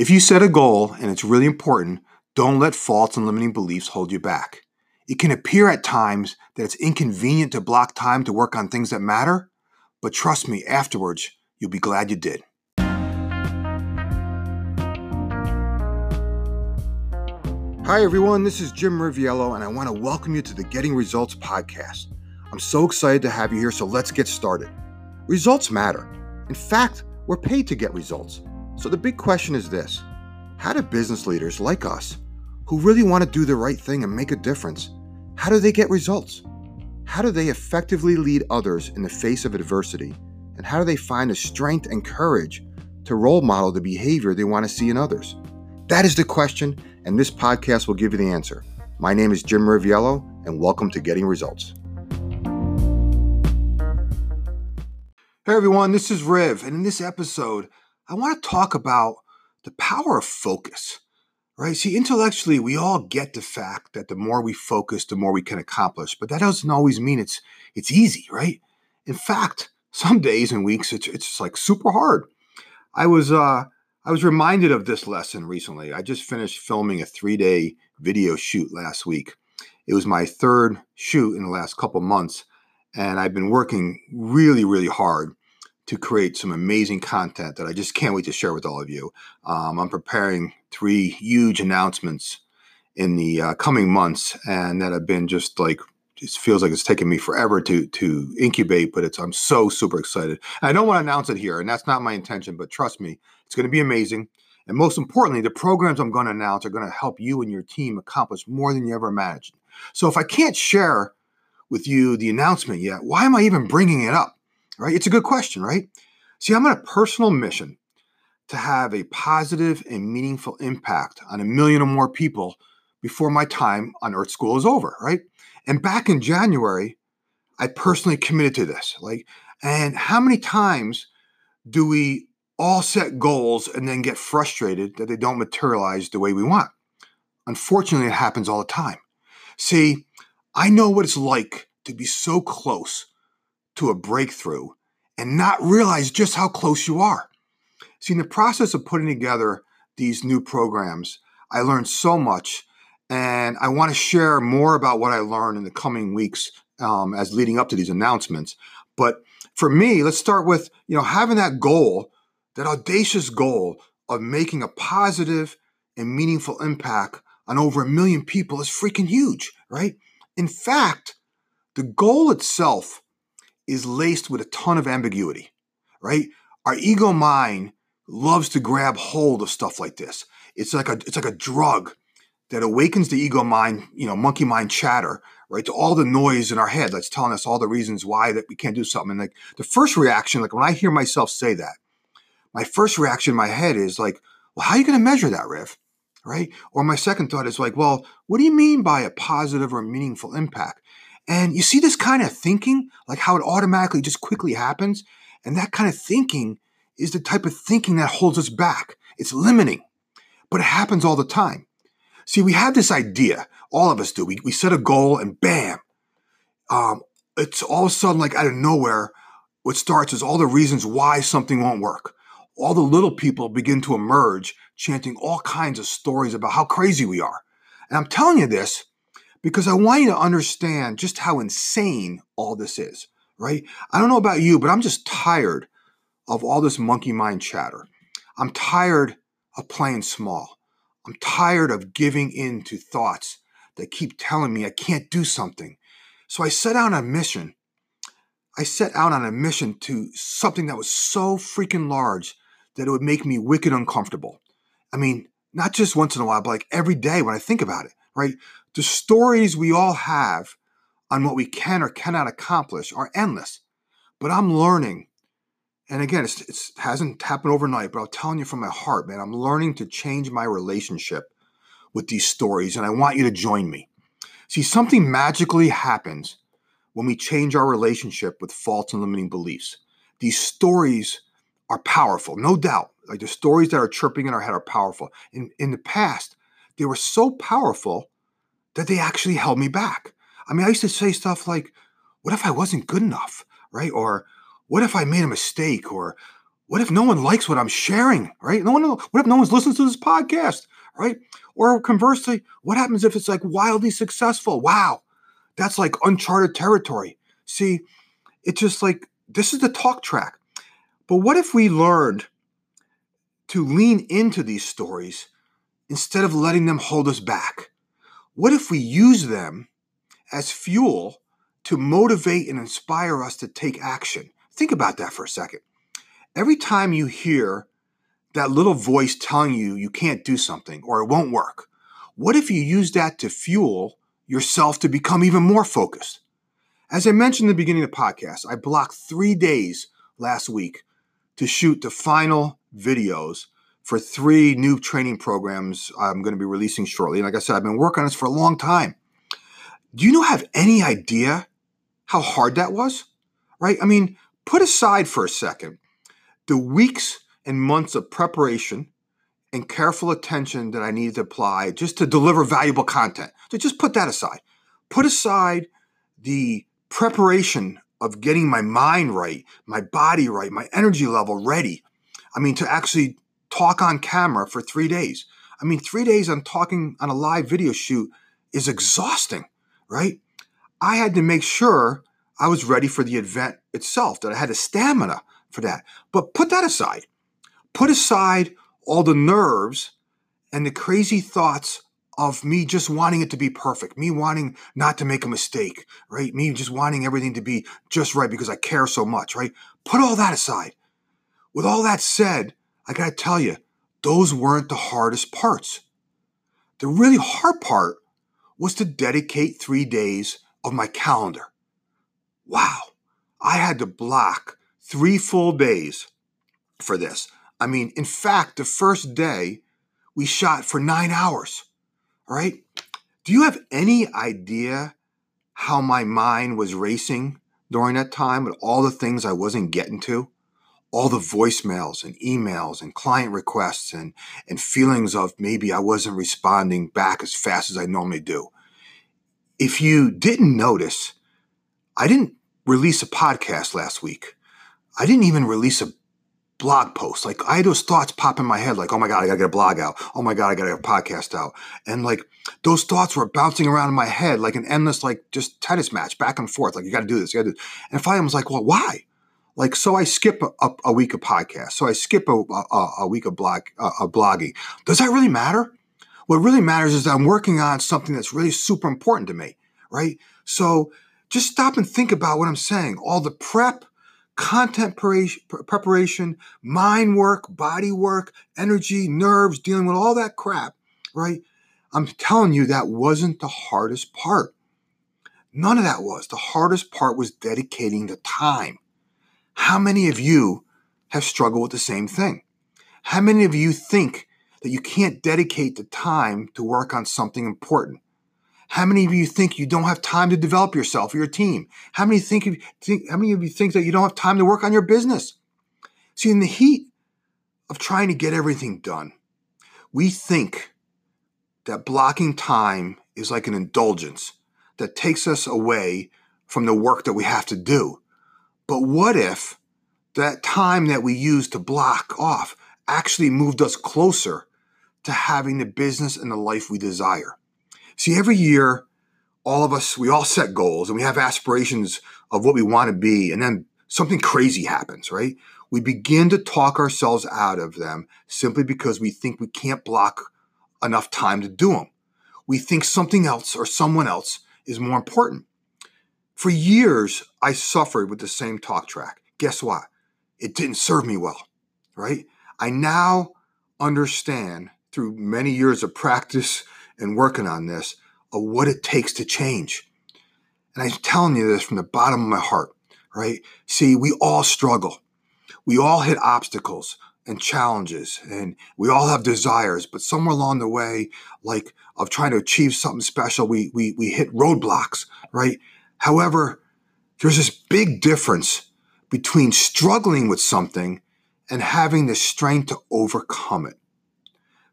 If you set a goal and it's really important, don't let false and limiting beliefs hold you back. It can appear at times that it's inconvenient to block time to work on things that matter, but trust me, afterwards, you'll be glad you did. Hi, everyone. This is Jim Riviello, and I want to welcome you to the Getting Results podcast. I'm so excited to have you here, so let's get started. Results matter. In fact, we're paid to get results. So the big question is this How do business leaders like us, who really want to do the right thing and make a difference, how do they get results? How do they effectively lead others in the face of adversity? And how do they find the strength and courage to role model the behavior they want to see in others? That is the question, and this podcast will give you the answer. My name is Jim Riviello, and welcome to Getting Results. Hey everyone, this is Riv, and in this episode, I want to talk about the power of focus, right? See, intellectually, we all get the fact that the more we focus, the more we can accomplish, but that doesn't always mean it's it's easy, right? In fact, some days and weeks it's it's like super hard. I was uh I was reminded of this lesson recently. I just finished filming a 3-day video shoot last week. It was my third shoot in the last couple months and I've been working really really hard to create some amazing content that I just can't wait to share with all of you. Um, I'm preparing three huge announcements in the uh, coming months, and that have been just like it feels like it's taken me forever to to incubate, but it's I'm so super excited. I don't want to announce it here, and that's not my intention, but trust me, it's going to be amazing. And most importantly, the programs I'm going to announce are going to help you and your team accomplish more than you ever imagined. So if I can't share with you the announcement yet, why am I even bringing it up? Right? It's a good question, right? See, I'm on a personal mission to have a positive and meaningful impact on a million or more people before my time on Earth School is over, right? And back in January, I personally committed to this. Like, and how many times do we all set goals and then get frustrated that they don't materialize the way we want? Unfortunately, it happens all the time. See, I know what it's like to be so close to a breakthrough and not realize just how close you are. See, in the process of putting together these new programs, I learned so much, and I want to share more about what I learned in the coming weeks um, as leading up to these announcements. But for me, let's start with you know having that goal, that audacious goal of making a positive and meaningful impact on over a million people is freaking huge, right? In fact, the goal itself is laced with a ton of ambiguity, right? Our ego mind loves to grab hold of stuff like this. It's like a it's like a drug that awakens the ego mind, you know, monkey mind chatter, right? To all the noise in our head that's telling us all the reasons why that we can't do something. And like the first reaction, like when I hear myself say that, my first reaction in my head is like, well, how are you going to measure that, Riv? Right? Or my second thought is like, well, what do you mean by a positive or meaningful impact? And you see this kind of thinking, like how it automatically just quickly happens. And that kind of thinking is the type of thinking that holds us back. It's limiting, but it happens all the time. See, we have this idea, all of us do. We, we set a goal and bam, um, it's all of a sudden like out of nowhere. What starts is all the reasons why something won't work. All the little people begin to emerge, chanting all kinds of stories about how crazy we are. And I'm telling you this because I want you to understand just how insane all this is, right? I don't know about you, but I'm just tired of all this monkey mind chatter. I'm tired of playing small. I'm tired of giving in to thoughts that keep telling me I can't do something. So I set out on a mission. I set out on a mission to something that was so freaking large that it would make me wicked uncomfortable. I mean, not just once in a while, but like every day when I think about it, right? The stories we all have on what we can or cannot accomplish are endless. But I'm learning, and again, it's, it hasn't happened overnight, but I'm telling you from my heart, man, I'm learning to change my relationship with these stories, and I want you to join me. See, something magically happens when we change our relationship with false and limiting beliefs. These stories are powerful, no doubt. Like the stories that are chirping in our head are powerful. In, in the past, they were so powerful that they actually held me back. I mean, I used to say stuff like, what if I wasn't good enough? Right? Or what if I made a mistake? Or What if no one likes what I'm sharing, right? No one, what if no one's listening to this podcast, right? Or conversely, what happens if it's like wildly successful? Wow, that's like uncharted territory. See, it's just like this is the talk track. But what if we learned to lean into these stories instead of letting them hold us back? What if we use them as fuel to motivate and inspire us to take action? Think about that for a second. Every time you hear that little voice telling you you can't do something or it won't work, what if you use that to fuel yourself to become even more focused? As I mentioned in the beginning of the podcast, I blocked three days last week to shoot the final videos for three new training programs I'm going to be releasing shortly. Like I said, I've been working on this for a long time. Do you know have any idea how hard that was? Right? I mean, put aside for a second the weeks and months of preparation and careful attention that I needed to apply just to deliver valuable content. So just put that aside. Put aside the preparation of getting my mind right, my body right, my energy level ready. I mean, to actually talk on camera for three days. I mean, three days on talking on a live video shoot is exhausting, right? I had to make sure I was ready for the event itself, that I had the stamina for that. But put that aside. Put aside all the nerves and the crazy thoughts of me just wanting it to be perfect, me wanting not to make a mistake, right? Me just wanting everything to be just right because I care so much, right? Put all that aside. With all that said, I gotta tell you, those weren't the hardest parts. The really hard part was to dedicate three days of my calendar. Wow. I had to block three full days for this. I mean, in fact, the first day we shot for nine hours right? Do you have any idea how my mind was racing during that time with all the things I wasn't getting to? All the voicemails and emails and client requests and, and feelings of maybe I wasn't responding back as fast as I normally do. If you didn't notice, I didn't release a podcast last week. I didn't even release a blog post. Like I had those thoughts pop in my head, like, oh my God, I gotta get a blog out. Oh my God, I gotta get a podcast out. And like those thoughts were bouncing around in my head like an endless, like just tennis match back and forth. Like, you gotta do this, you gotta do this. And finally I was like, well, why? Like, so I skip a, a, week of podcast. So I skip a, a week of blog, a blogging. Does that really matter? What really matters is I'm working on something that's really super important to me, right? So just stop and think about what I'm saying. All the prep, content preparation, mind work, body work, energy, nerves, dealing with all that crap, right? I'm telling you, that wasn't the hardest part. None of that was. The hardest part was dedicating the time. How many of you have struggled with the same thing? How many of you think that you can't dedicate the time to work on something important? How many of you think you don't have time to develop yourself or your team? How many think, think how many of you think that you don't have time to work on your business? See, in the heat of trying to get everything done, we think that blocking time is like an indulgence that takes us away from the work that we have to do. But what if that time that we use to block off actually moved us closer to having the business and the life we desire? See, every year, all of us, we all set goals and we have aspirations of what we want to be. And then something crazy happens, right? We begin to talk ourselves out of them simply because we think we can't block enough time to do them. We think something else or someone else is more important. For years, I suffered with the same talk track. Guess what? It didn't serve me well, right? I now understand through many years of practice and working on this of what it takes to change. And I'm telling you this from the bottom of my heart, right? See, we all struggle. We all hit obstacles and challenges and we all have desires, but somewhere along the way, like of trying to achieve something special, we we we hit roadblocks, right? However, there's this big difference between struggling with something and having the strength to overcome it.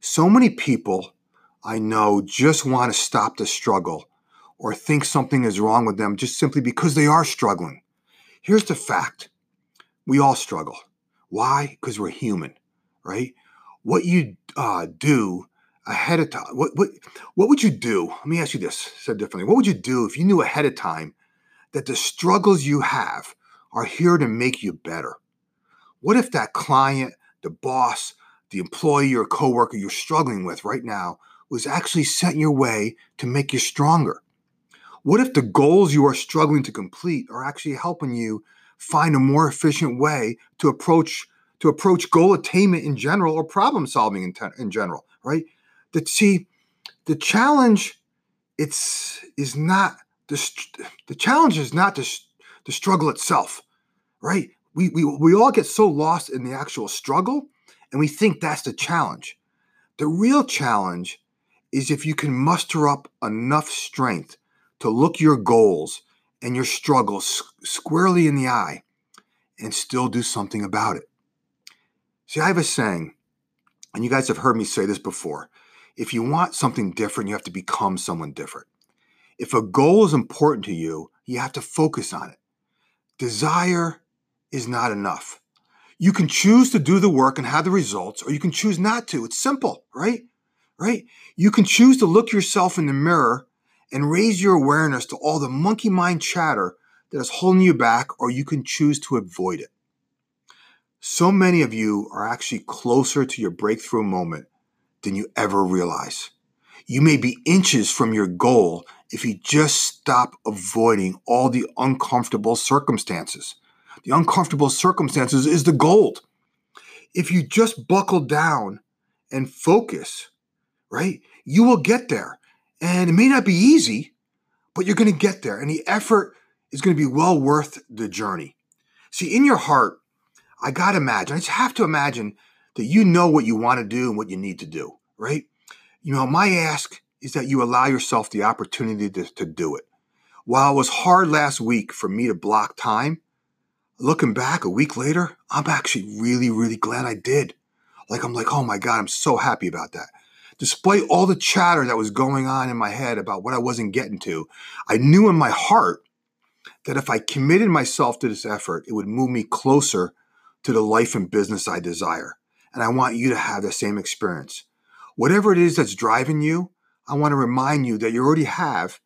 So many people I know just want to stop the struggle or think something is wrong with them just simply because they are struggling. Here's the fact we all struggle. Why? Because we're human, right? What you uh, do ahead of time, what, what, what would you do? Let me ask you this said differently. What would you do if you knew ahead of time that the struggles you have are here to make you better? What if that client, the boss, the employee or coworker you're struggling with right now was actually sent your way to make you stronger? What if the goals you are struggling to complete are actually helping you find a more efficient way to approach to approach goal attainment in general or problem solving in, in general, right? That see, the challenge it's is not the the challenge is not the, the struggle itself, right? We, we we all get so lost in the actual struggle, and we think that's the challenge. The real challenge is if you can muster up enough strength to look your goals and your struggles squarely in the eye and still do something about it. See, I have a saying, and you guys have heard me say this before if you want something different, you have to become someone different. If a goal is important to you, you have to focus on it. Desire is not enough. You can choose to do the work and have the results, or you can choose not to. It's simple, right? Right? You can choose to look yourself in the mirror and raise your awareness to all the monkey mind chatter that is holding you back, or you can choose to avoid it. So many of you are actually closer to your breakthrough moment than you ever realize. You may be inches from your goal if you just stop avoiding all the uncomfortable circumstances. The uncomfortable circumstances is the gold. If you just buckle down and focus, right, you will get there. And it may not be easy, but you're going to get there. And the effort is going to be well worth the journey. See, in your heart, I got to imagine, I just have to imagine that you know what you want to do and what you need to do, right? You know, my ask is that you allow yourself the opportunity to, to do it. While it was hard last week for me to block time, looking back a week later, I'm actually really, really glad I did. Like, I'm like, oh my God, I'm so happy about that. Despite all the chatter that was going on in my head about what I wasn't getting to, I knew in my heart that if I committed myself to this effort, it would move me closer to the life and business I desire. And I want you to have the same experience. Whatever it is that's driving you, I want to remind you that you already have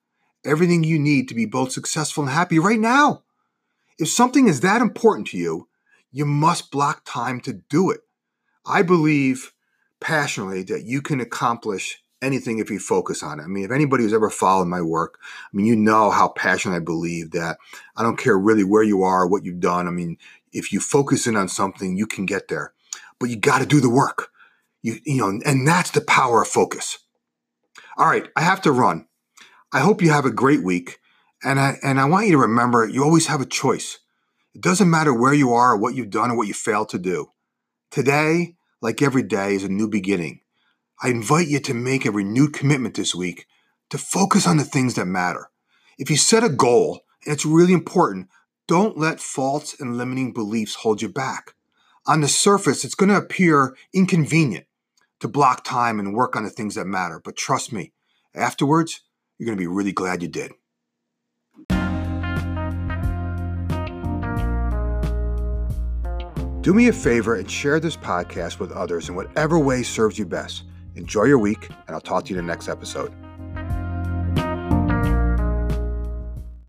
everything you need to be both successful and happy right now. If something is that important to you, you must block time to do it. I believe passionately that you can accomplish anything if you focus on it. I mean, if anybody who's ever followed my work, I mean, you know how passionate I believe that I don't care really where you are, what you've done. I mean, if you focus in on something, you can get there. But you got to do the work. You, you know, and that's the power of focus. All right, I have to run. I hope you have a great week. And I, and I want you to remember you always have a choice. It doesn't matter where you are, or what you've done, or what you failed to do. Today, like every day, is a new beginning. I invite you to make a renewed commitment this week to focus on the things that matter. If you set a goal, and it's really important, don't let faults and limiting beliefs hold you back. On the surface, it's going to appear inconvenient to block time and work on the things that matter. But trust me, afterwards, you're going to be really glad you did. Do me a favor and share this podcast with others in whatever way serves you best. Enjoy your week, and I'll talk to you in the next episode.